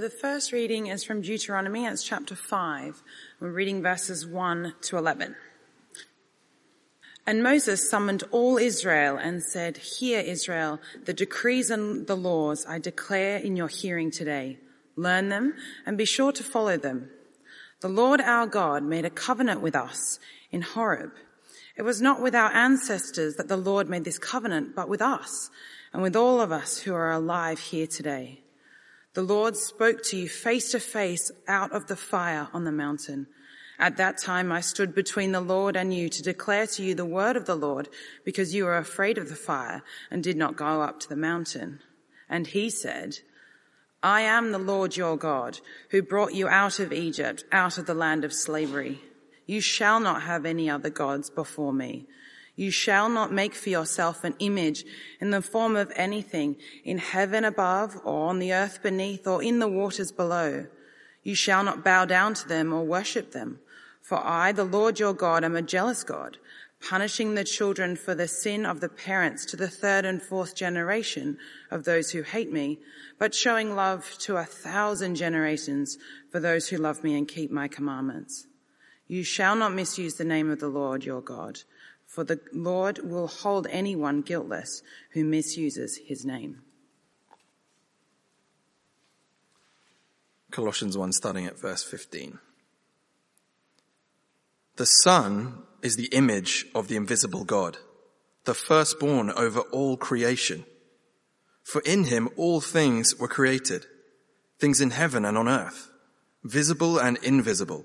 The first reading is from Deuteronomy, it's chapter 5. We're reading verses 1 to 11. And Moses summoned all Israel and said, Hear Israel, the decrees and the laws I declare in your hearing today. Learn them and be sure to follow them. The Lord our God made a covenant with us in Horeb. It was not with our ancestors that the Lord made this covenant, but with us and with all of us who are alive here today. The Lord spoke to you face to face out of the fire on the mountain. At that time I stood between the Lord and you to declare to you the word of the Lord because you were afraid of the fire and did not go up to the mountain. And he said, I am the Lord your God who brought you out of Egypt, out of the land of slavery. You shall not have any other gods before me. You shall not make for yourself an image in the form of anything in heaven above or on the earth beneath or in the waters below. You shall not bow down to them or worship them. For I, the Lord your God, am a jealous God, punishing the children for the sin of the parents to the third and fourth generation of those who hate me, but showing love to a thousand generations for those who love me and keep my commandments. You shall not misuse the name of the Lord your God for the Lord will hold anyone guiltless who misuses his name. Colossians 1 starting at verse 15. The Son is the image of the invisible God, the firstborn over all creation. For in him all things were created, things in heaven and on earth, visible and invisible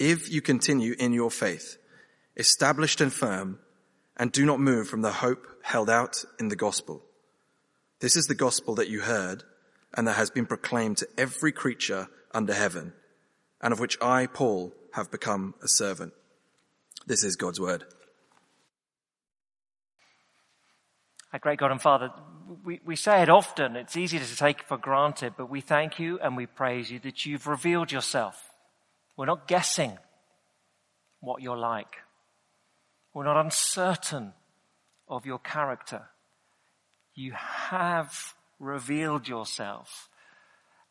if you continue in your faith, established and firm, and do not move from the hope held out in the gospel. This is the gospel that you heard and that has been proclaimed to every creature under heaven, and of which I, Paul, have become a servant. This is God's word. Our great God and Father, we, we say it often, it's easy to take for granted, but we thank you and we praise you that you've revealed yourself we're not guessing what you're like. We're not uncertain of your character. You have revealed yourself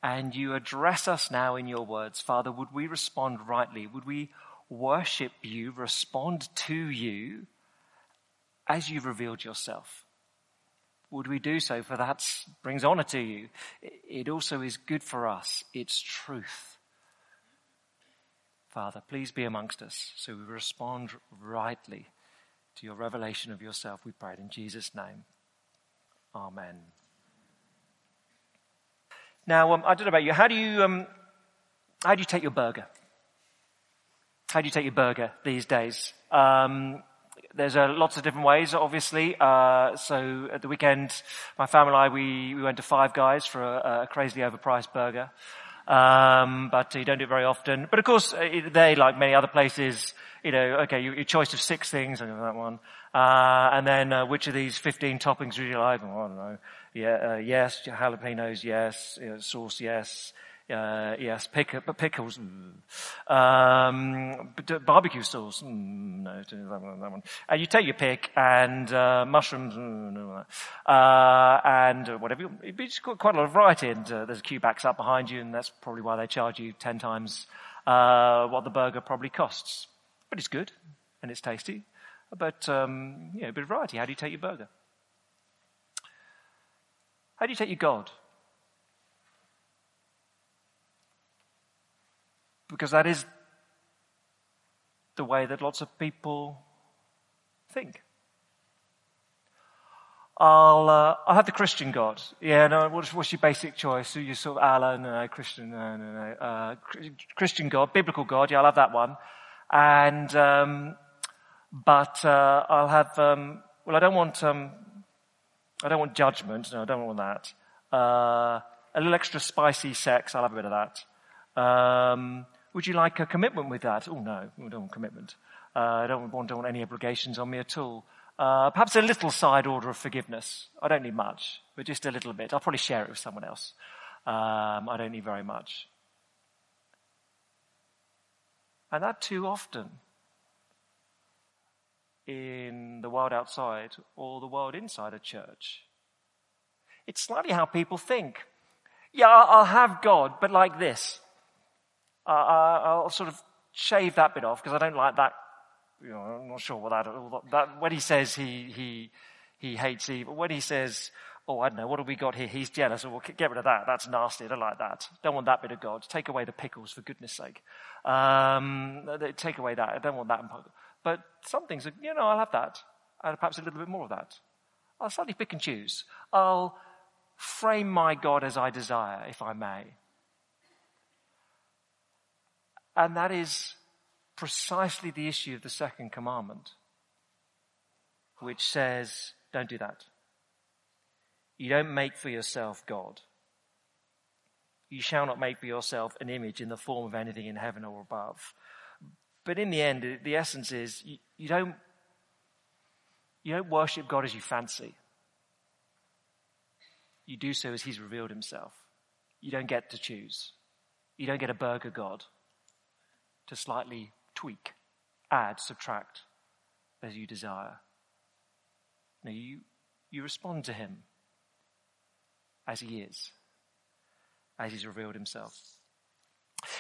and you address us now in your words. Father, would we respond rightly? Would we worship you, respond to you as you've revealed yourself? Would we do so? For that brings honor to you. It also is good for us. It's truth. Father, please be amongst us so we respond rightly to your revelation of yourself. We pray in Jesus' name. Amen. Now, um, I don't know about you. How do you, um, how do you take your burger? How do you take your burger these days? Um, there's uh, lots of different ways, obviously. Uh, so at the weekend, my family and I, we, we went to Five Guys for a, a crazily overpriced burger. Um, but you don't do it very often. But of course, uh, they, like many other places, you know, okay, your, choice of six things, I know that one. Uh, and then, uh, which of these 15 toppings do you like? Oh, I don't know. Yeah, uh, yes, jalapenos, yes, you know, sauce, yes, uh, yes, pick, pickles, mm. um, but barbecue sauce, mm, no, that one, that one. And you take your pick, and uh, mushrooms, mm, uh, and whatever. It's got quite a lot of variety, and uh, there's a queue backs up behind you, and that's probably why they charge you ten times uh, what the burger probably costs. But it's good, and it's tasty. But um, you know, a bit of variety. How do you take your burger? How do you take your God? Because that is the way that lots of people think. I'll, uh, I'll have the Christian God. Yeah, no, what's, what's your basic choice? So you sort of Allah, no, no, Christian, no, no, no, uh, Christian God, biblical God, yeah, I'll have that one. And, um, but, uh, I'll have, um, well, I don't want, um, I don't want judgment. No, I don't want that. Uh, a little extra spicy sex. I'll have a bit of that. Would you like a commitment with that? Oh no, I don't want commitment. Uh, I don't want, don't want any obligations on me at all. Uh, perhaps a little side order of forgiveness. I don't need much, but just a little bit. I'll probably share it with someone else. Um, I don't need very much. And that too often in the world outside or the world inside a church. It's slightly how people think. Yeah, I'll have God, but like this. Uh, I'll sort of shave that bit off because I don't like that you know, I'm not sure what that, that when he says he, he, he hates evil, when he says, oh, I don't know, what have we got here? He's jealous. Well, get rid of that. That's nasty. I don't like that. Don't want that bit of God. Take away the pickles for goodness sake. Um, take away that. I don't want that. But some things, you know, I'll have that. And perhaps a little bit more of that. I'll slightly pick and choose. I'll frame my God as I desire, if I may. And that is precisely the issue of the second commandment, which says, don't do that. You don't make for yourself God. You shall not make for yourself an image in the form of anything in heaven or above. But in the end, the essence is you, you don't, you don't worship God as you fancy. You do so as He's revealed Himself. You don't get to choose. You don't get a burger God to slightly tweak, add, subtract as you desire. No, you, you respond to him as he is, as he's revealed himself.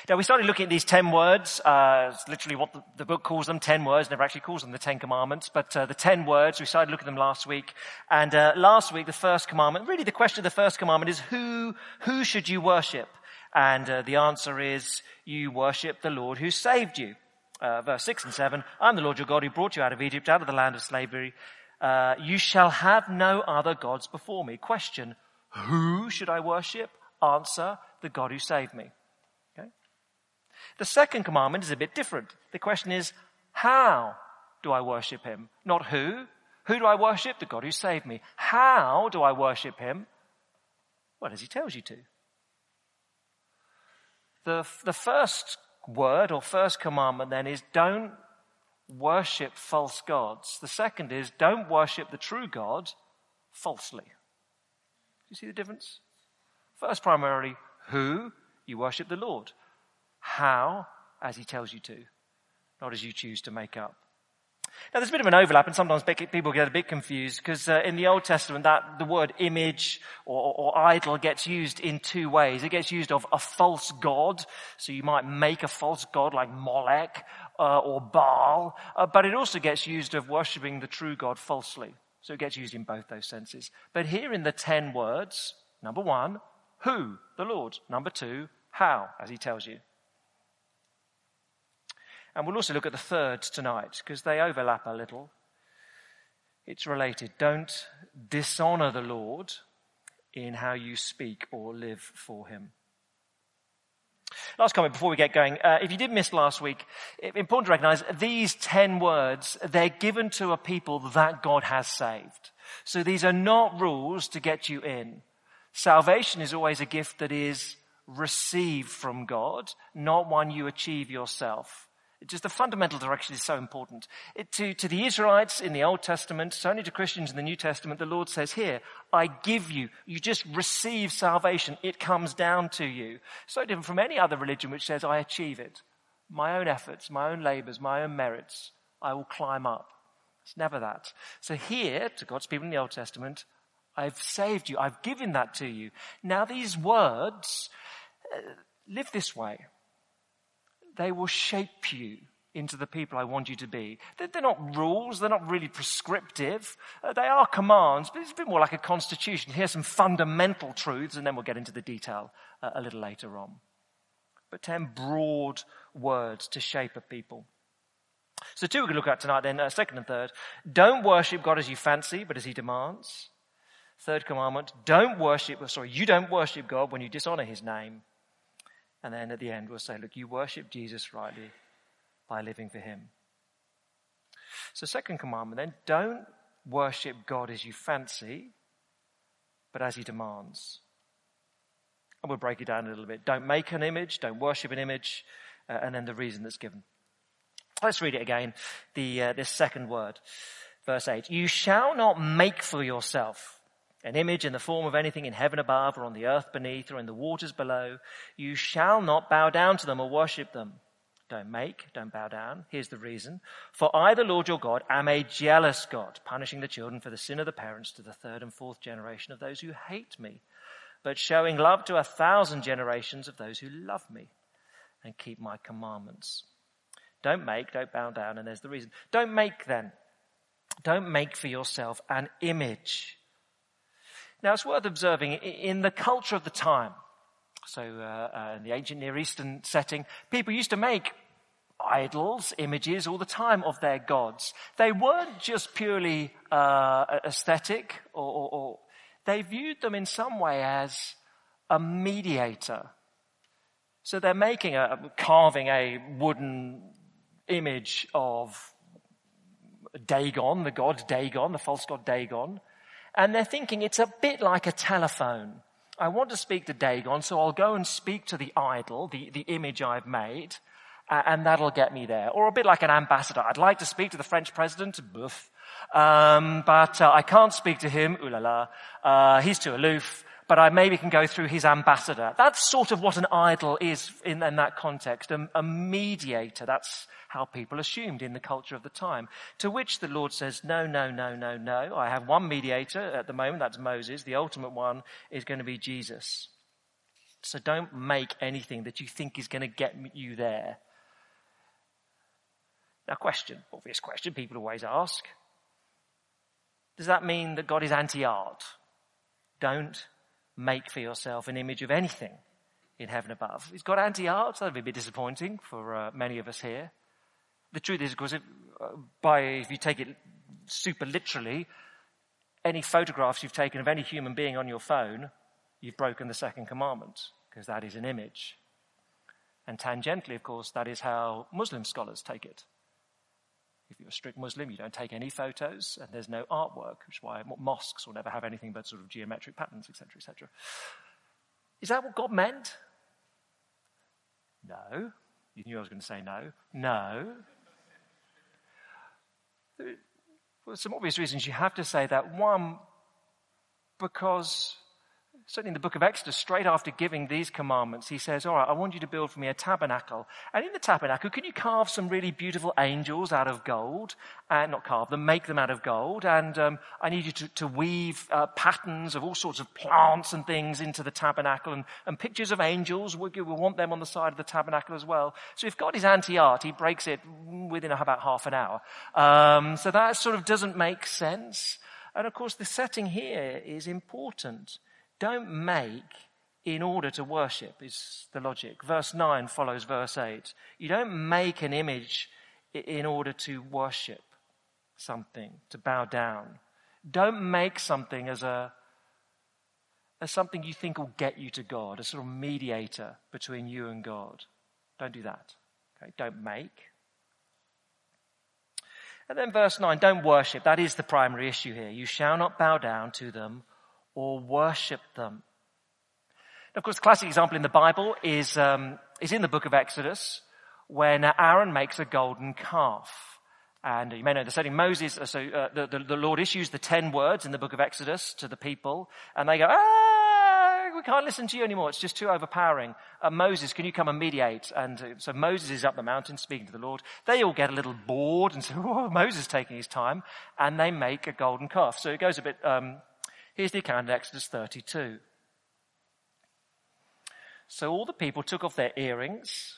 Now we started looking at these ten words. Uh, literally what the, the, book calls them, ten words. Never actually calls them the Ten Commandments, but uh, the ten words. We started looking at them last week. And uh, last week, the first commandment, really the question of the first commandment is who, who should you worship? And uh, the answer is you worship the Lord who saved you uh, verse 6 and 7, I'm the Lord your God who brought you out of Egypt, out of the land of slavery. Uh, you shall have no other gods before me. Question, who should I worship? Answer, the God who saved me. Okay? The second commandment is a bit different. The question is, how do I worship him? Not who. Who do I worship? The God who saved me. How do I worship him? Well, as he tells you to. The, the first word or first commandment then is don't worship false gods. The second is don't worship the true God falsely. Do you see the difference? First, primarily, who? You worship the Lord. How? As he tells you to, not as you choose to make up. Now there's a bit of an overlap and sometimes people get a bit confused because uh, in the Old Testament that the word image or, or, idol gets used in two ways. It gets used of a false god. So you might make a false god like Molech uh, or Baal, uh, but it also gets used of worshipping the true God falsely. So it gets used in both those senses. But here in the ten words, number one, who? The Lord. Number two, how? As he tells you. And we'll also look at the third tonight because they overlap a little. It's related. Don't dishonor the Lord in how you speak or live for him. Last comment before we get going. Uh, if you did miss last week, important to recognize these 10 words, they're given to a people that God has saved. So these are not rules to get you in. Salvation is always a gift that is received from God, not one you achieve yourself. Just the fundamental direction is so important. It, to, to the Israelites in the Old Testament, only to Christians in the New Testament, the Lord says here, I give you, you just receive salvation. It comes down to you. So different from any other religion which says, I achieve it. My own efforts, my own labors, my own merits, I will climb up. It's never that. So here, to God's people in the Old Testament, I've saved you. I've given that to you. Now these words, uh, live this way. They will shape you into the people I want you to be. They're not rules. They're not really prescriptive. Uh, they are commands, but it's a bit more like a constitution. Here's some fundamental truths and then we'll get into the detail uh, a little later on. but ten broad words to shape a people. So two going to look at tonight then, uh, second and third. Don't worship God as you fancy, but as he demands. Third commandment, don't worship, sorry, you don't worship God when you dishonor his name. And then at the end, we'll say, look, you worship Jesus rightly by living for him. So second commandment then, don't worship God as you fancy, but as he demands. And we'll break it down a little bit. Don't make an image, don't worship an image, uh, and then the reason that's given. Let's read it again, the, uh, this second word. Verse 8. You shall not make for yourself an image in the form of anything in heaven above or on the earth beneath or in the waters below. You shall not bow down to them or worship them. Don't make, don't bow down. Here's the reason. For I, the Lord your God, am a jealous God, punishing the children for the sin of the parents to the third and fourth generation of those who hate me, but showing love to a thousand generations of those who love me and keep my commandments. Don't make, don't bow down, and there's the reason. Don't make then. Don't make for yourself an image. Now it's worth observing in the culture of the time, so uh, uh, in the ancient Near Eastern setting, people used to make idols, images all the time of their gods. They weren't just purely uh, aesthetic, or, or, or they viewed them in some way as a mediator. So they're making a, carving a wooden image of Dagon, the god Dagon, the false god Dagon. And they're thinking it's a bit like a telephone. I want to speak to Dagon, so I'll go and speak to the idol, the, the image I've made, uh, and that'll get me there. Or a bit like an ambassador. I'd like to speak to the French president, boof, um, but uh, I can't speak to him, ooh la la. Uh, he's too aloof but I maybe can go through his ambassador. That's sort of what an idol is in, in that context, a, a mediator. That's how people assumed in the culture of the time. To which the Lord says, no, no, no, no, no. I have one mediator at the moment, that's Moses. The ultimate one is going to be Jesus. So don't make anything that you think is going to get you there. Now question, obvious question people always ask. Does that mean that God is anti-art? Don't make for yourself an image of anything in heaven above. It's got anti-art. That would be a bit disappointing for uh, many of us here. The truth is, of course, if, uh, by, if you take it super literally, any photographs you've taken of any human being on your phone, you've broken the second commandment, because that is an image. And tangentially, of course, that is how Muslim scholars take it. If you're a strict Muslim, you don't take any photos, and there's no artwork, which is why mosques will never have anything but sort of geometric patterns, etc., etc. Is that what God meant? No. You knew I was going to say no. No. For some obvious reasons, you have to say that. One, because certainly in the book of Exodus, straight after giving these commandments, he says, all right, I want you to build for me a tabernacle. And in the tabernacle, can you carve some really beautiful angels out of gold? And not carve them, make them out of gold. And um, I need you to, to weave uh, patterns of all sorts of plants and things into the tabernacle and, and pictures of angels. We, we want them on the side of the tabernacle as well. So if God is anti-art, he breaks it within about half an hour. Um, so that sort of doesn't make sense. And of course, the setting here is important. Don't make in order to worship, is the logic. Verse 9 follows verse 8. You don't make an image in order to worship something, to bow down. Don't make something as a as something you think will get you to God, a sort of mediator between you and God. Don't do that. Okay? Don't make. And then verse 9, don't worship. That is the primary issue here. You shall not bow down to them or worship them. Of course, classic example in the Bible is, um, is in the book of Exodus when Aaron makes a golden calf. And you may know the setting. Moses, uh, so uh, the, the, the, Lord issues the ten words in the book of Exodus to the people, and they go, ah, we can't listen to you anymore. It's just too overpowering. Uh, Moses, can you come and mediate? And uh, so Moses is up the mountain speaking to the Lord. They all get a little bored and say, oh, Moses is taking his time, and they make a golden calf. So it goes a bit um, Here's the account in Exodus 32. So all the people took off their earrings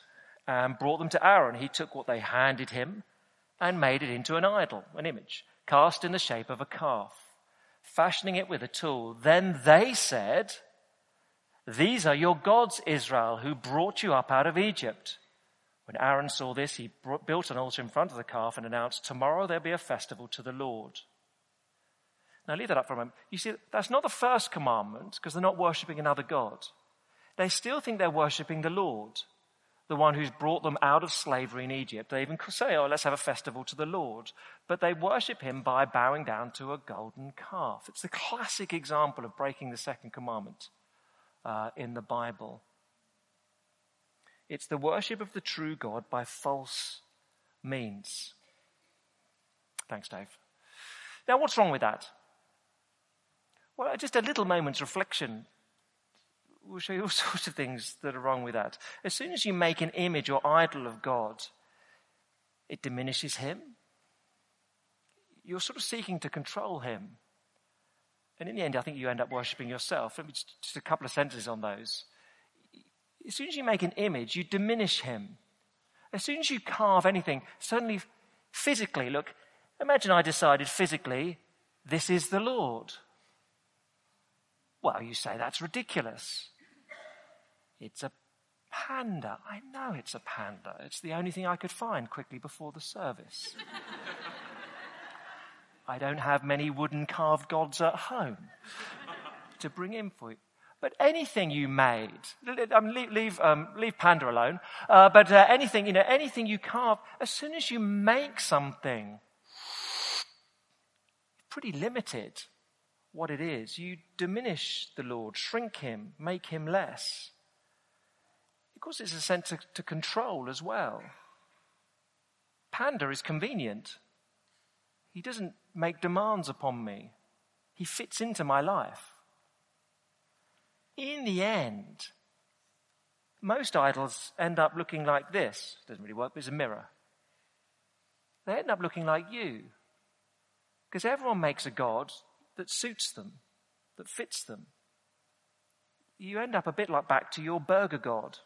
and brought them to Aaron. He took what they handed him and made it into an idol, an image, cast in the shape of a calf, fashioning it with a tool. Then they said, These are your gods, Israel, who brought you up out of Egypt. When Aaron saw this, he built an altar in front of the calf and announced, Tomorrow there'll be a festival to the Lord. Now leave that up for a moment. You see, that's not the first commandment because they're not worshipping another God. They still think they're worshipping the Lord, the one who's brought them out of slavery in Egypt. They even say, oh, let's have a festival to the Lord. But they worship him by bowing down to a golden calf. It's the classic example of breaking the second commandment uh, in the Bible. It's the worship of the true God by false means. Thanks, Dave. Now, what's wrong with that? Well, just a little moment's reflection will show you all sorts of things that are wrong with that. As soon as you make an image or idol of God, it diminishes Him. You're sort of seeking to control Him. And in the end, I think you end up worshipping yourself. Let me just, just a couple of sentences on those. As soon as you make an image, you diminish Him. As soon as you carve anything, suddenly physically, look, imagine I decided physically, this is the Lord. Well, you say that's ridiculous. It's a panda. I know it's a panda. It's the only thing I could find quickly before the service. I don't have many wooden carved gods at home to bring in for you. But anything you made, um, leave, leave, um, leave panda alone, uh, but uh, anything, you know, anything you carve, as soon as you make something, pretty limited what it is. You diminish the Lord, shrink him, make him less. Of course, it's a sense to, to control as well. Panda is convenient. He doesn't make demands upon me. He fits into my life. In the end, most idols end up looking like this. Doesn't really work, but it's a mirror. They end up looking like you. Because everyone makes a God that suits them, that fits them. You end up a bit like back to your burger God.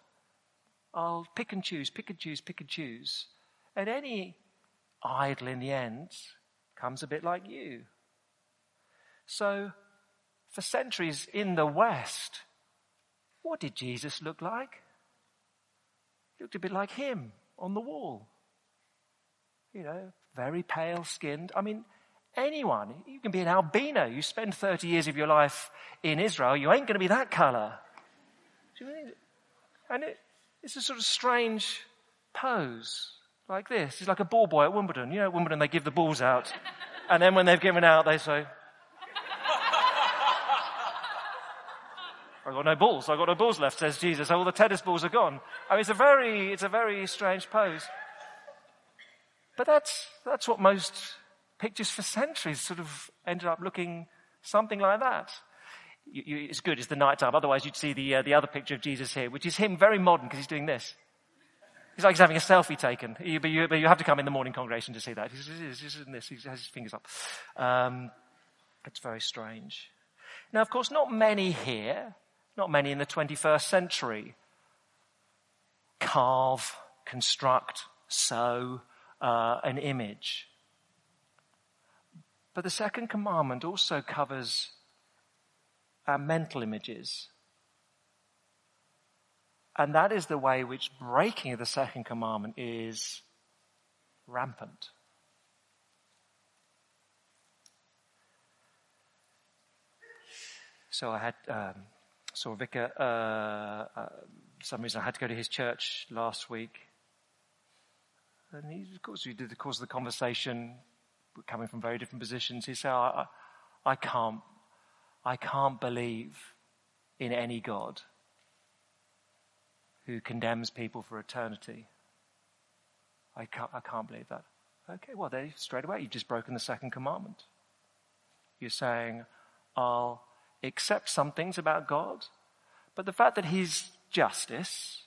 I'll pick and choose, pick and choose, pick and choose. And any idol in the end comes a bit like you. So, for centuries in the West, what did Jesus look like? He looked a bit like him on the wall. You know, very pale skinned. I mean, anyone. You can be an albino. You spend 30 years of your life in Israel, you ain't going to be that color. And it, it's a sort of strange pose, like this. It's like a ball boy at Wimbledon. You know, at Wimbledon they give the balls out, and then when they've given out, they say, I've got no balls. I've got no balls left, says Jesus. All the tennis balls are gone. I mean, it's a very, it's a very strange pose. But that's, that's what most pictures for centuries sort of ended up looking something like that. You, you, it's good, it's the night time. Otherwise, you'd see the, uh, the other picture of Jesus here, which is him very modern because he's doing this. He's like he's having a selfie taken. You, but, you, but, you, have to come in the morning congregation to see that. He's, he's, he's in this. He has his fingers up. Um, it's very strange. Now, of course, not many here, not many in the 21st century, carve, construct, sew uh, an image. But the second commandment also covers our mental images. And that is the way which breaking of the second commandment is rampant. So I had um, saw a vicar. Uh, uh, some reason I had to go to his church last week, and he, of course, we did the course of the conversation coming from very different positions. He said, I, I can't, I can't believe in any God who condemns people for eternity. I can't, I can't believe that. Okay, well, there, straight away, you've just broken the second commandment. You're saying, I'll accept some things about God, but the fact that His justice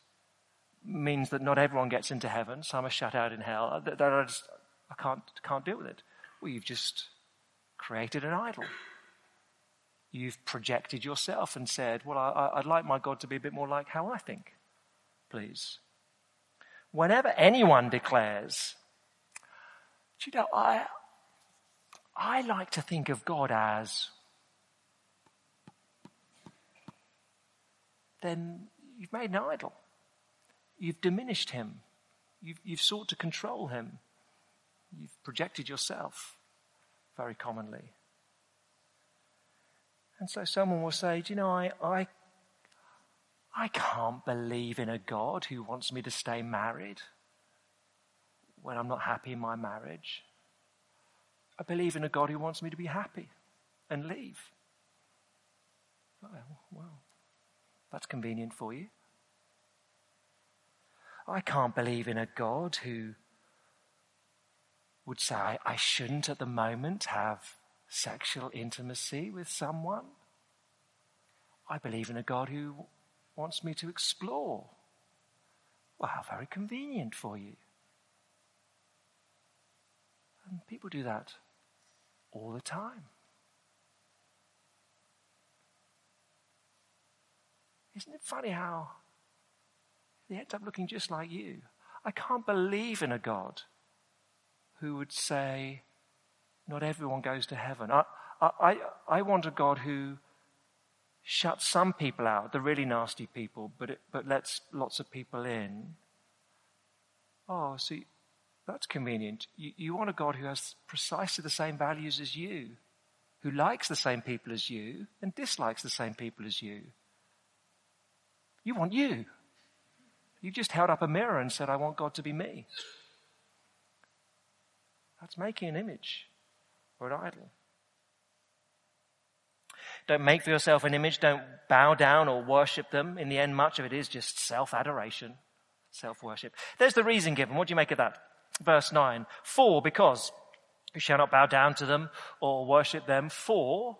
means that not everyone gets into heaven, some are shut out in hell, that, that I, just, I can't, can't deal with it. Well, you've just created an idol. You've projected yourself and said, Well, I, would like my God to be a bit more like how I think, please. Whenever anyone declares, you know, I, I like to think of God as then you've made an idol. You've diminished him. You've, you've sought to control him. You've projected yourself very commonly. And so someone will say, Do you know, I, I, I can't believe in a God who wants me to stay married when I'm not happy in my marriage. I believe in a God who wants me to be happy and leave. Oh, well, that's convenient for you. I can't believe in a God who would say, I shouldn't at the moment have sexual intimacy with someone. I believe in a God who wants me to explore. Well, how very convenient for you. And people do that all the time. Isn't it funny how they end up looking just like you? I can't believe in a God who would say, not everyone goes to heaven. I, I, I want a God who shuts some people out, the really nasty people, but, it, but lets lots of people in. Oh, see, that's convenient. You, you want a God who has precisely the same values as you, who likes the same people as you, and dislikes the same people as you. You want you. You just held up a mirror and said, I want God to be me. That's making an image or an idol. Don't make for yourself an image. Don't bow down or worship them. In the end, much of it is just self adoration, self worship. There's the reason given. What do you make of that? Verse 9. For, because you shall not bow down to them or worship them. For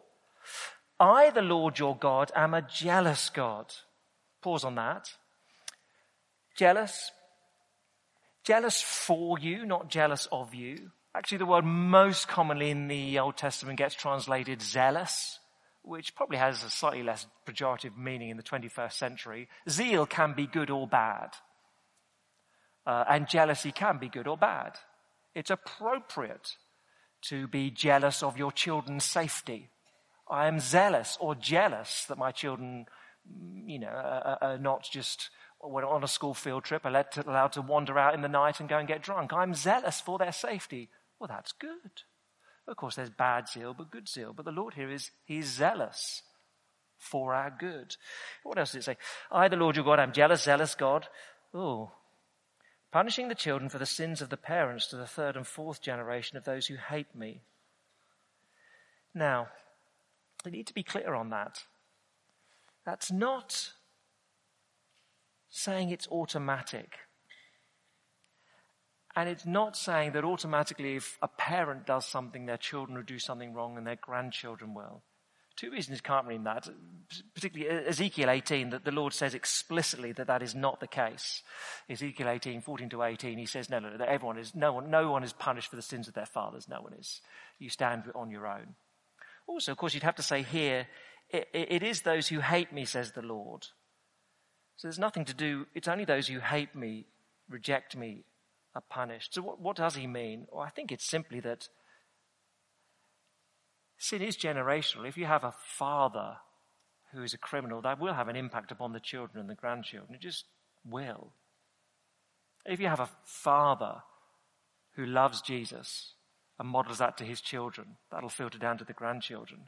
I, the Lord your God, am a jealous God. Pause on that. Jealous. Jealous for you, not jealous of you. Actually, the word most commonly in the Old Testament gets translated zealous, which probably has a slightly less pejorative meaning in the 21st century. Zeal can be good or bad uh, and jealousy can be good or bad. It's appropriate to be jealous of your children's safety. I am zealous or jealous that my children, you know, are, are not just when on a school field trip, are allowed to wander out in the night and go and get drunk. I'm zealous for their safety. Well, that's good. Of course, there's bad zeal, but good zeal. But the Lord here is, He's zealous for our good. What else did it say? I, the Lord your God, am jealous, zealous God. Oh, punishing the children for the sins of the parents to the third and fourth generation of those who hate me. Now, we need to be clear on that. That's not saying it's automatic. And it's not saying that automatically if a parent does something, their children will do something wrong and their grandchildren will. Two reasons you can't read that, particularly Ezekiel 18, that the Lord says explicitly that that is not the case. Ezekiel 18, 14 to 18, he says, no, no, no, everyone is, no one, no one is punished for the sins of their fathers. No one is. You stand on your own. Also, of course, you'd have to say here, it, it is those who hate me, says the Lord. So there's nothing to do, it's only those who hate me, reject me, are punished. So what, what does he mean? Well, I think it's simply that Sin is generational. If you have a father who is a criminal, that will have an impact upon the children and the grandchildren. It just will. If you have a father who loves Jesus and models that to his children, that'll filter down to the grandchildren.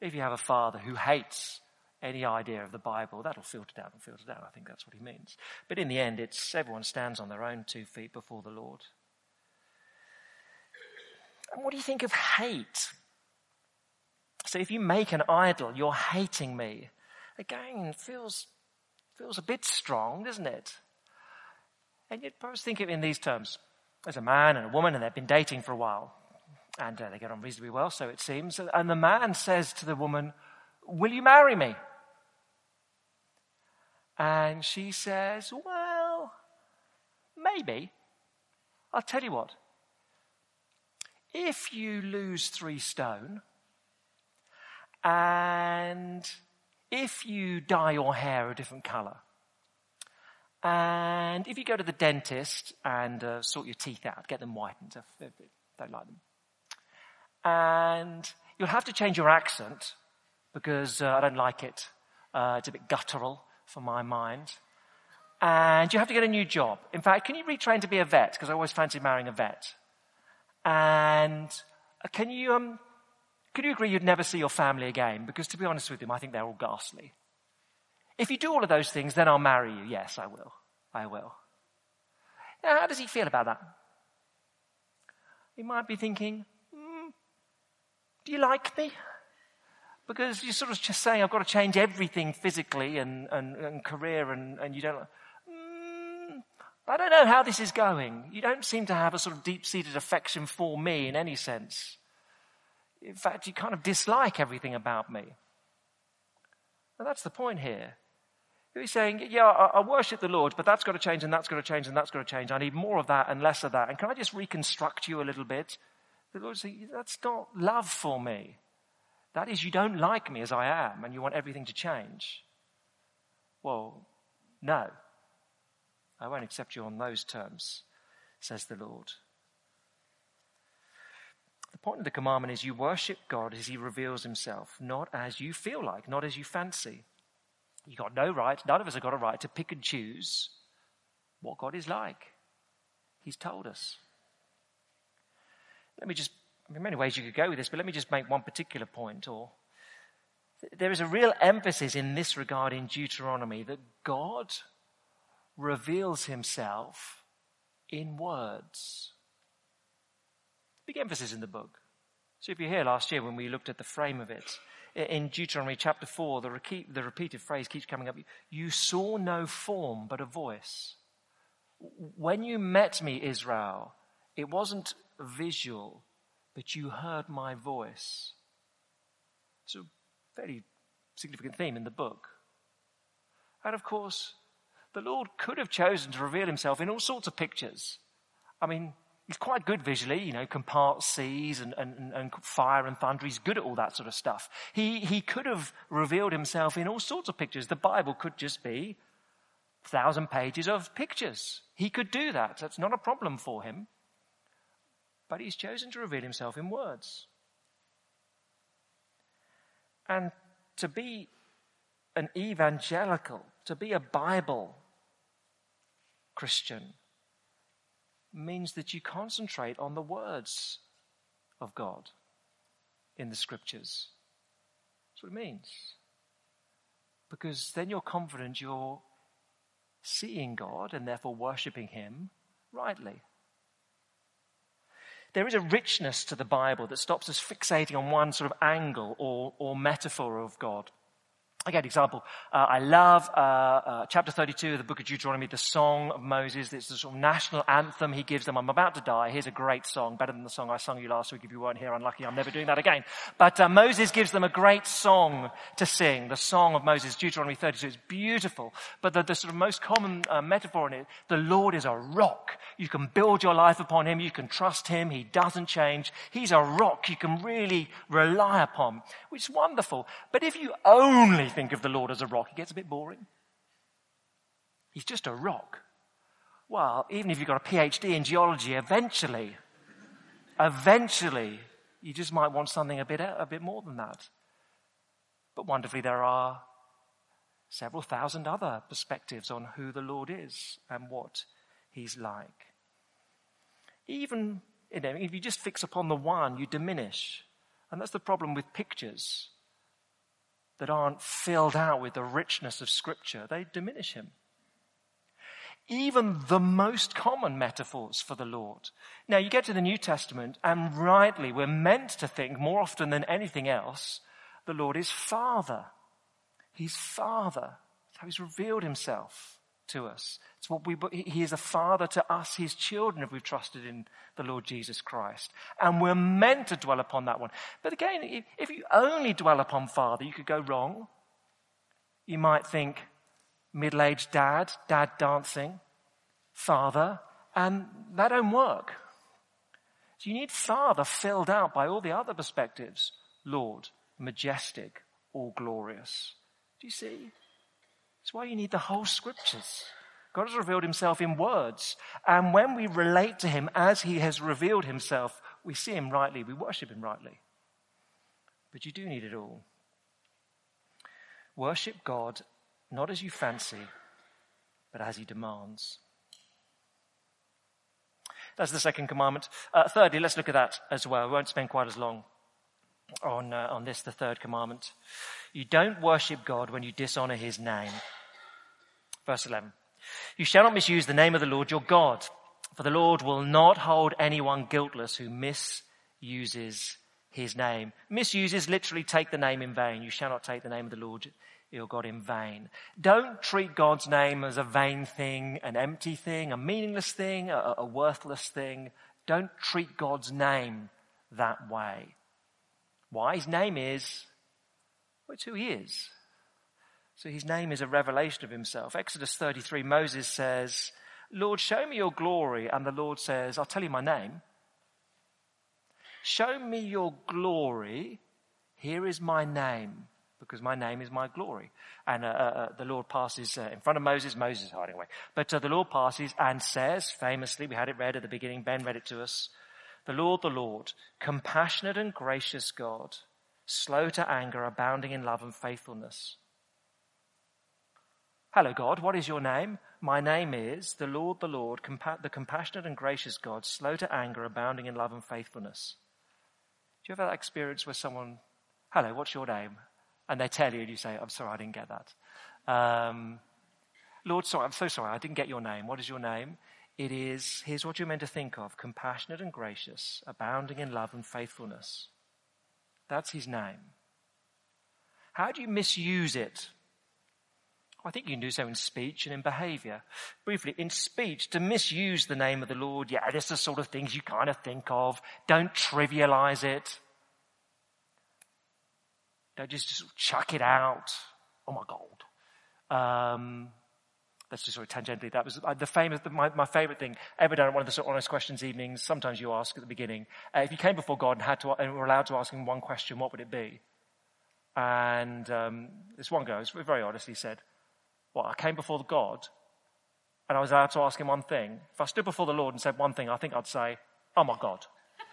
If you have a father who hates any idea of the Bible, that'll filter down and filter down. I think that's what he means. But in the end, it's everyone stands on their own two feet before the Lord. And what do you think of hate? So if you make an idol, you're hating me. Again, feels, feels a bit strong, doesn't it? And you'd perhaps think of it in these terms. There's a man and a woman and they've been dating for a while. And uh, they get on reasonably well, so it seems. And the man says to the woman, will you marry me? And she says, well, maybe. I'll tell you what. If you lose three stone, and if you dye your hair a different color, and if you go to the dentist and uh, sort your teeth out, get them whitened, if don't like them, and you'll have to change your accent because uh, I don't like it. Uh, it's a bit guttural for my mind. And you have to get a new job. In fact, can you retrain to be a vet? Because I always fancy marrying a vet. And uh, can you, um, can you agree you'd never see your family again? Because to be honest with you, I think they're all ghastly. If you do all of those things, then I'll marry you. Yes, I will. I will. Now, how does he feel about that? He might be thinking, mm, do you like me? Because you're sort of just saying, I've got to change everything physically and, and, and career, and, and you don't. Mm, I don't know how this is going. You don't seem to have a sort of deep seated affection for me in any sense. In fact, you kind of dislike everything about me. And that's the point here. He's saying, yeah, I, worship the Lord, but that's got to change and that's got to change and that's got to change. I need more of that and less of that. And can I just reconstruct you a little bit? The Lord says, that's not love for me. That is, you don't like me as I am and you want everything to change. Well, no. I won't accept you on those terms, says the Lord. The point of the commandment is you worship God as he reveals himself, not as you feel like, not as you fancy. You got no right, none of us have got a right to pick and choose what God is like. He's told us. Let me just, in many ways you could go with this, but let me just make one particular point. Or there is a real emphasis in this regard in Deuteronomy that God reveals himself in words. Big emphasis in the book. So if you're here last year when we looked at the frame of it, in Deuteronomy chapter 4, the, repeat, the repeated phrase keeps coming up. You saw no form but a voice. When you met me, Israel, it wasn't visual, but you heard my voice. It's a very significant theme in the book. And of course, the Lord could have chosen to reveal himself in all sorts of pictures. I mean, he's quite good visually, you know, can part seas and, and, and fire and thunder. He's good at all that sort of stuff. He, he could have revealed himself in all sorts of pictures. The Bible could just be a thousand pages of pictures. He could do that. That's not a problem for him. But he's chosen to reveal himself in words. And to be an evangelical, to be a Bible Christian, means that you concentrate on the words of God in the scriptures. That's what it means. Because then you're confident you're seeing God and therefore worshipping Him rightly. There is a richness to the Bible that stops us fixating on one sort of angle or, or metaphor of God. Again, example, uh, I love uh, uh, chapter 32 of the book of Deuteronomy, the song of Moses. It's the sort of national anthem he gives them. I'm about to die. Here's a great song, better than the song I sung you last week if you weren't here. Unlucky, I'm never doing that again. But uh, Moses gives them a great song to sing, the song of Moses, Deuteronomy 32. It's beautiful. But the, the sort of most common uh, metaphor in it, the Lord is a rock. You can build your life upon him. You can trust him. He doesn't change. He's a rock you can really rely upon, which is wonderful. But if you only think of the Lord as a rock, it gets a bit boring. He's just a rock. Well, even if you've got a PhD in geology, eventually, eventually, you just might want something a bit, a bit more than that. But wonderfully, there are several thousand other perspectives on who the Lord is and what he's like. Even you know, if you just fix upon the one, you diminish. And that's the problem with pictures that aren't filled out with the richness of Scripture, they diminish him. Even the most common metaphors for the Lord. Now, you get to the New Testament, and rightly, we're meant to think more often than anything else, the Lord is Father. He's Father. That's how He's revealed Himself to us. It's what we, he is a father to us, his children, if we've trusted in the Lord Jesus Christ. And we're meant to dwell upon that one. But again, if you only dwell upon father, you could go wrong. You might think middle-aged dad, dad dancing, father, and that don't work. So you need father filled out by all the other perspectives. Lord, majestic, all glorious. Do you see? That's why you need the whole scriptures. God has revealed himself in words. And when we relate to him as he has revealed himself, we see him rightly, we worship him rightly. But you do need it all. Worship God not as you fancy, but as he demands. That's the second commandment. Uh, thirdly, let's look at that as well. We won't spend quite as long on, uh, on this, the third commandment. You don't worship God when you dishonor his name. Verse 11. You shall not misuse the name of the Lord your God, for the Lord will not hold anyone guiltless who misuses his name. Misuses literally take the name in vain. You shall not take the name of the Lord your God in vain. Don't treat God's name as a vain thing, an empty thing, a meaningless thing, a, a worthless thing. Don't treat God's name that way. Why? His name is, well, it's who he is. So his name is a revelation of himself. Exodus 33, Moses says, Lord, show me your glory. And the Lord says, I'll tell you my name. Show me your glory. Here is my name, because my name is my glory. And uh, uh, uh the Lord passes uh, in front of Moses. Moses hiding away. But uh, the Lord passes and says, famously, we had it read at the beginning, Ben read it to us, the Lord, the Lord, compassionate and gracious God, slow to anger, abounding in love and faithfulness Hello, God, what is your name? My name is the Lord, the Lord, compa- the compassionate and gracious God, slow to anger, abounding in love and faithfulness. Do you ever have that experience where someone, hello, what's your name? And they tell you, and you say, I'm sorry, I didn't get that. Um, Lord, sorry, I'm so sorry, I didn't get your name. What is your name? It is, here's what you're meant to think of compassionate and gracious, abounding in love and faithfulness. That's his name. How do you misuse it? I think you can do so in speech and in behavior. Briefly, in speech, to misuse the name of the Lord, yeah, this is the sort of things you kind of think of. Don't trivialize it. Don't just, just chuck it out. Oh my God. Um, that's just sort of tangentially. That was uh, the famous, my, my favorite thing ever done at one of the sort of honest questions evenings. Sometimes you ask at the beginning, uh, if you came before God and had to, and were allowed to ask him one question, what would it be? And um, this one guy very honestly said, well, I came before God and I was allowed to ask him one thing. If I stood before the Lord and said one thing, I think I'd say, oh my God.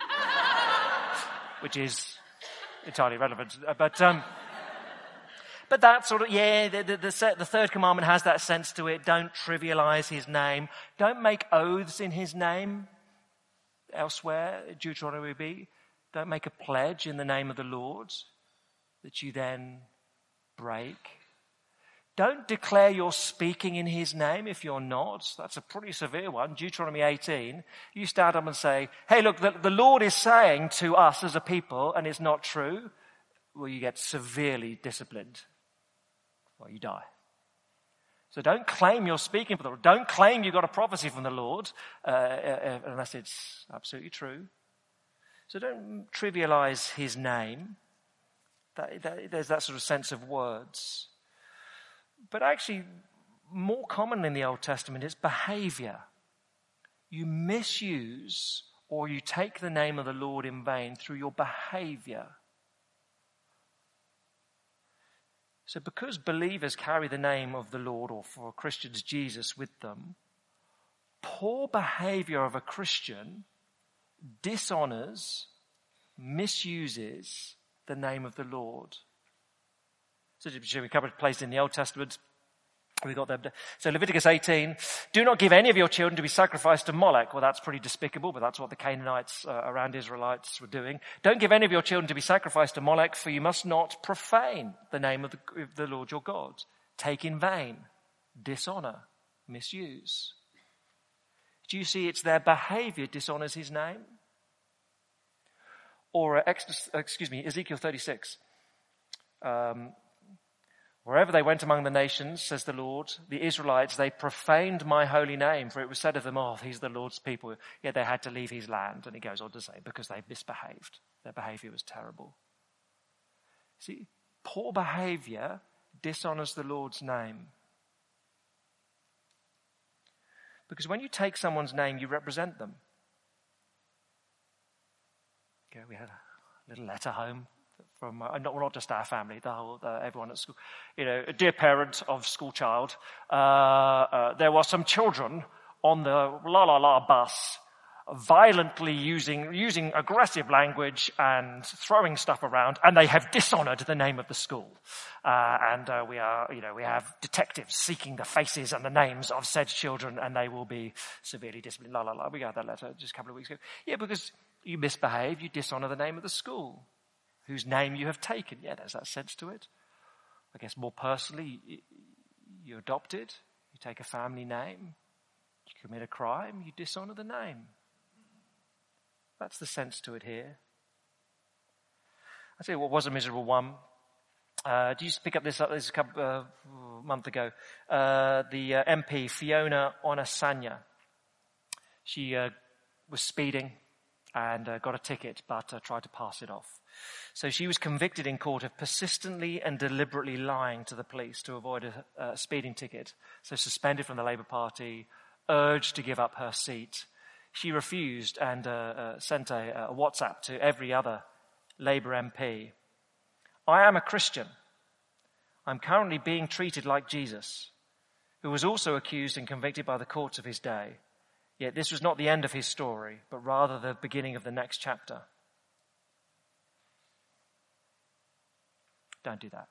Which is entirely relevant. But, um, but that sort of, yeah, the, the, the, the, third commandment has that sense to it. Don't trivialize his name. Don't make oaths in his name. Elsewhere, Deuteronomy be. Don't make a pledge in the name of the Lord that you then break. Don't declare you're speaking in his name if you're not. That's a pretty severe one. Deuteronomy 18. You stand up and say, hey, look, the, the Lord is saying to us as a people, and it's not true. Well, you get severely disciplined. Well, you die. So don't claim you're speaking for the Lord. Don't claim you got a prophecy from the Lord, uh, uh, unless it's absolutely true. So don't trivialize his name. That, that, there's that sort of sense of words. But actually, more common in the Old Testament is behavior. You misuse or you take the name of the Lord in vain through your behavior. So, because believers carry the name of the Lord, or for Christians, Jesus, with them, poor behavior of a Christian dishonors, misuses the name of the Lord. So we covered place in the Old Testament. We got there. So Leviticus 18, do not give any of your children to be sacrificed to Molech. Well, that's pretty despicable, but that's what the Canaanites uh, around Israelites were doing. Don't give any of your children to be sacrificed to Molech, for you must not profane the name of the, of the Lord your God. Take in vain, dishonor, misuse. Do you see it's their behavior dishonors his name? Or, uh, excuse me, Ezekiel 36. Um, Wherever they went among the nations, says the Lord, the Israelites, they profaned my holy name, for it was said of them, oh, he's the Lord's people. Yet they had to leave his land. And he goes on to say, because they misbehaved. Their behavior was terrible. See, poor behavior dishonors the Lord's name. Because when you take someone's name, you represent them. Okay, we had a little letter home from uh, not, not just our family, the whole, uh, everyone at school. You know, a dear parent of school child, uh, uh, there were some children on the la la la bus, violently using, using aggressive language and throwing stuff around, and they have dishonored the name of the school. Uh, and uh, we are, you know, we have detectives seeking the faces and the names of said children, and they will be severely disciplined. La la la. We got that letter just a couple of weeks ago. Yeah, because you misbehave, you dishonor the name of the school, whose name you have taken. Yeah, there's that sense to it. I guess more personally, you adopt it, you take a family name, you commit a crime, you dishonor the name. That's the sense to it here. I you what was a miserable one. Uh, do you pick up this, uh, this a couple, uh, month ago? Uh, the uh, MP, Fiona Onasanya. She uh, was speeding and got a ticket, but tried to pass it off. So she was convicted in court of persistently and deliberately lying to the police to avoid a, a speeding ticket. So suspended from the Labour Party, urged to give up her seat, she refused and uh, uh, sent a, a WhatsApp to every other Labour MP. I am a Christian. I'm currently being treated like Jesus, who was also accused and convicted by the courts of his day. Yet this was not the end of his story, but rather the beginning of the next chapter. Don't do that.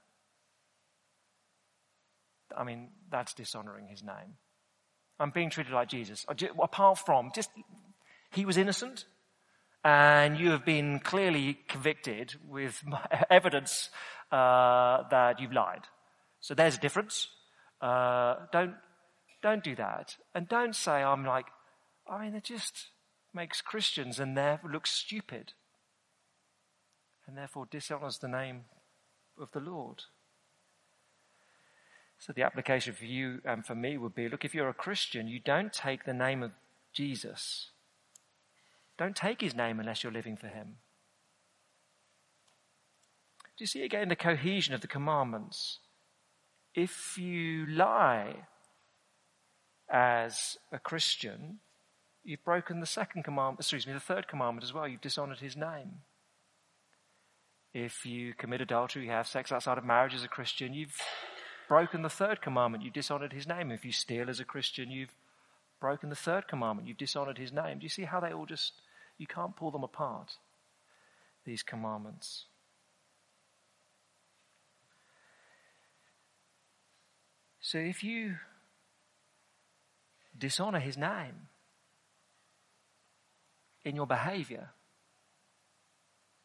I mean, that's dishonoring his name. I'm being treated like Jesus. Apart from, just, he was innocent, and you have been clearly convicted with evidence uh, that you've lied. So there's a difference. Uh, don't don't do that, and don't say I'm like. I mean, it just makes Christians and therefore look stupid, and therefore dishonors the name of the Lord. So the application for you and for me would be look, if you're a Christian, you don't take the name of Jesus. Don't take his name unless you're living for him. Do you see again the cohesion of the commandments? If you lie as a Christian, you've broken the second commandment, excuse me, the third commandment as well. You've dishonored his name. If you commit adultery, you have sex outside of marriage as a Christian, you've broken the third commandment. You've dishonored his name. If you steal as a Christian, you've broken the third commandment. You've dishonored his name. Do you see how they all just, you can't pull them apart, these commandments. So if you dishonor his name in your behavior,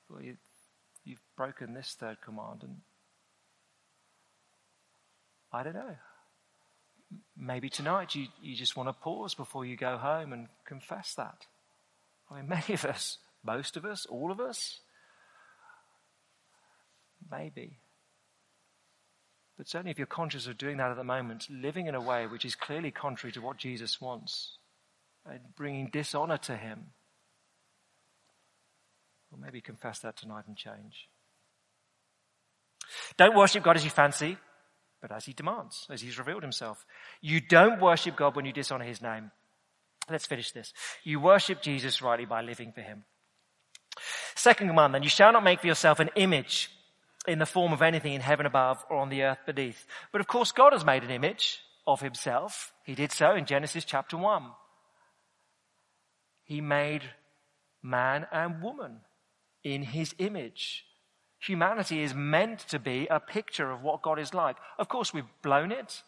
well, you, have broken this third command and I don't know. Maybe tonight you, you just want to pause before you go home and confess that. I mean, many of us, most of us, all of us, maybe. But certainly, if you're conscious of doing that at the moment, living in a way which is clearly contrary to what Jesus wants, and bringing dishonor to Him, well, maybe confess that tonight and change. Don't worship God as you fancy but as he demands, as he's revealed himself. You don't worship God when you dishonor his name. Let's finish this. You worship Jesus rightly by living for him. Second command, then, you shall not make for yourself an image in the form of anything in heaven above or on the earth beneath. But of course, God has made an image of himself. He did so in Genesis chapter 1. He made man and woman in his image. Humanity is meant to be a picture of what God is like. Of course, we've blown it.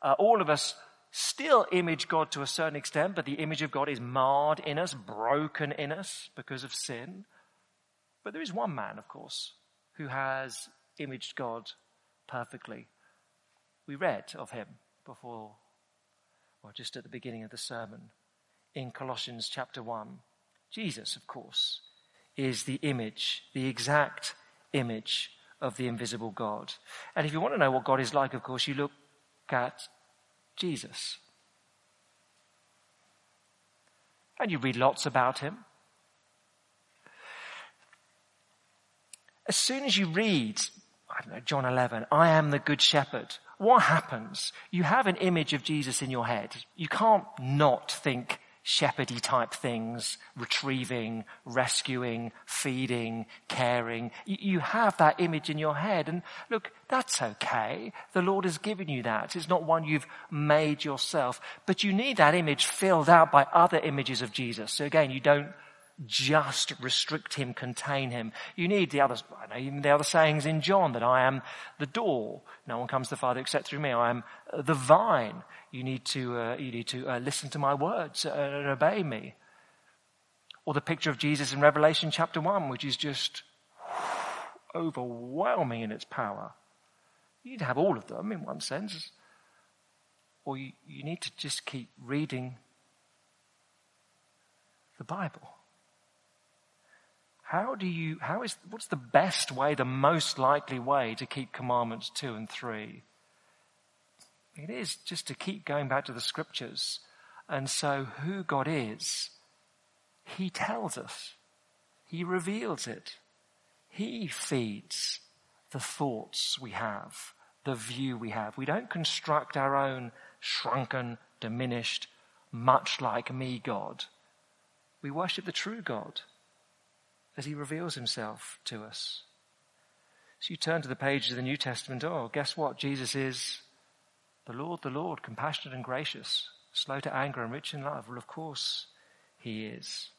Uh, all of us still image God to a certain extent, but the image of God is marred in us, broken in us because of sin. But there is one man, of course, who has imaged God perfectly. We read of him before, or just at the beginning of the sermon in Colossians chapter 1. Jesus, of course, is the image, the exact image of the invisible God. And if you want to know what God is like, of course, you look at Jesus. And you read lots about him. As soon as you read, I don't know, John 11, I am the good shepherd, what happens? You have an image of Jesus in your head. You can't not think shepherdy type things, retrieving, rescuing, feeding, caring. You, have that image in your head and look, that's okay. The Lord has given you that. It's not one you've made yourself, but you need that image filled out by other images of Jesus. So again, you don't just restrict him, contain him. You need the other, I know even the other sayings in John that I am the door. No one comes to the Father except through me. I am the vine. You need to, uh, you need to uh, listen to my words uh, and obey me. Or the picture of Jesus in Revelation chapter 1, which is just overwhelming in its power. You need to have all of them in one sense. Or you, you need to just keep reading the Bible. How do you, how is, what's the best way, the most likely way to keep commandments two and three? It is just to keep going back to the scriptures. And so who God is, He tells us. He reveals it. He feeds the thoughts we have, the view we have. We don't construct our own shrunken, diminished, much like me God. We worship the true God as he reveals himself to us. So you turn to the pages of the New Testament, oh, guess what? Jesus is the Lord, the Lord, compassionate and gracious, slow to anger and rich in love. Well, of course he is.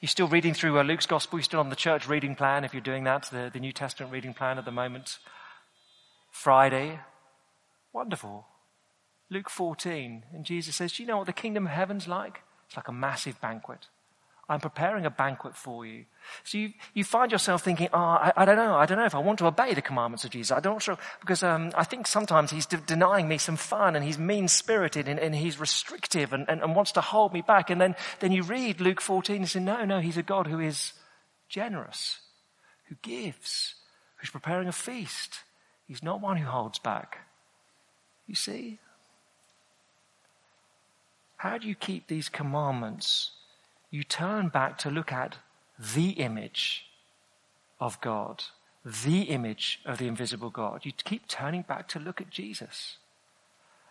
You're still reading through uh, Luke's Gospel. You're still on the church reading plan if you're doing that, the, the New Testament reading plan at the moment. Friday. Wonderful. Luke 14. And Jesus says, Do you know what the kingdom of heaven's like? It's like a massive banquet. I'm preparing a banquet for you. So you, you find yourself thinking, oh, I, I, don't know. I don't know if I want to obey the commandments of Jesus. I don't sure, because um, I think sometimes he's de- denying me some fun and he's mean spirited and, and, he's restrictive and, and, and, wants to hold me back. And then, then you read Luke 14 and say, no, no, he's a God who is generous, who gives, who's preparing a feast. He's not one who holds back. You see? How do you keep these commandments? You turn back to look at the image of God, the image of the invisible God. You keep turning back to look at Jesus.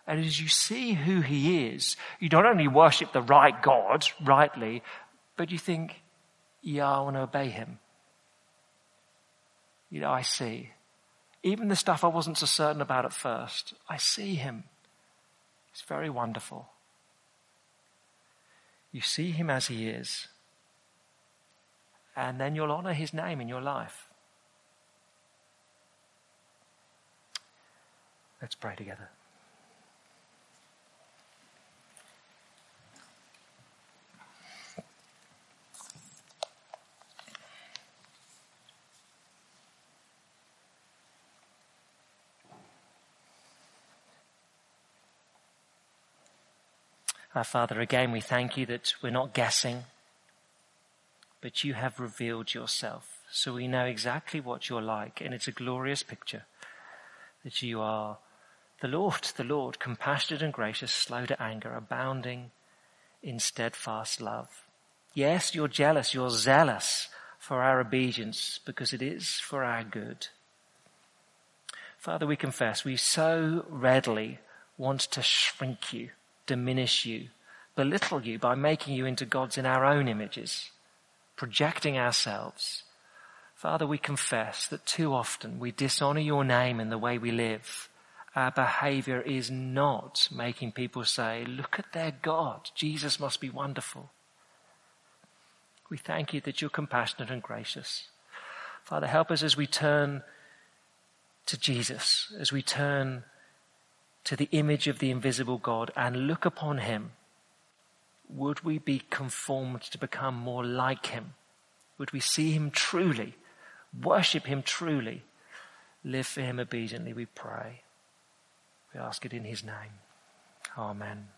And as you see who he is, you not only worship the right God rightly, but you think, yeah, I want to obey him. You know, I see. Even the stuff I wasn't so certain about at first, I see him. It's very wonderful. You see him as he is. And then you'll honor his name in your life. Let's pray together. Our Father, again, we thank you that we're not guessing, but you have revealed yourself. So we know exactly what you're like, and it's a glorious picture that you are the Lord, the Lord, compassionate and gracious, slow to anger, abounding in steadfast love. Yes, you're jealous, you're zealous for our obedience because it is for our good. Father, we confess we so readily want to shrink you diminish you, belittle you by making you into gods in our own images, projecting ourselves. Father, we confess that too often we dishonor your name in the way we live. Our behavior is not making people say, look at their God. Jesus must be wonderful. We thank you that you're compassionate and gracious. Father, help us as we turn to Jesus, as we turn to the image of the invisible God and look upon him, would we be conformed to become more like him? Would we see him truly, worship him truly, live for him obediently, we pray. We ask it in his name. Amen.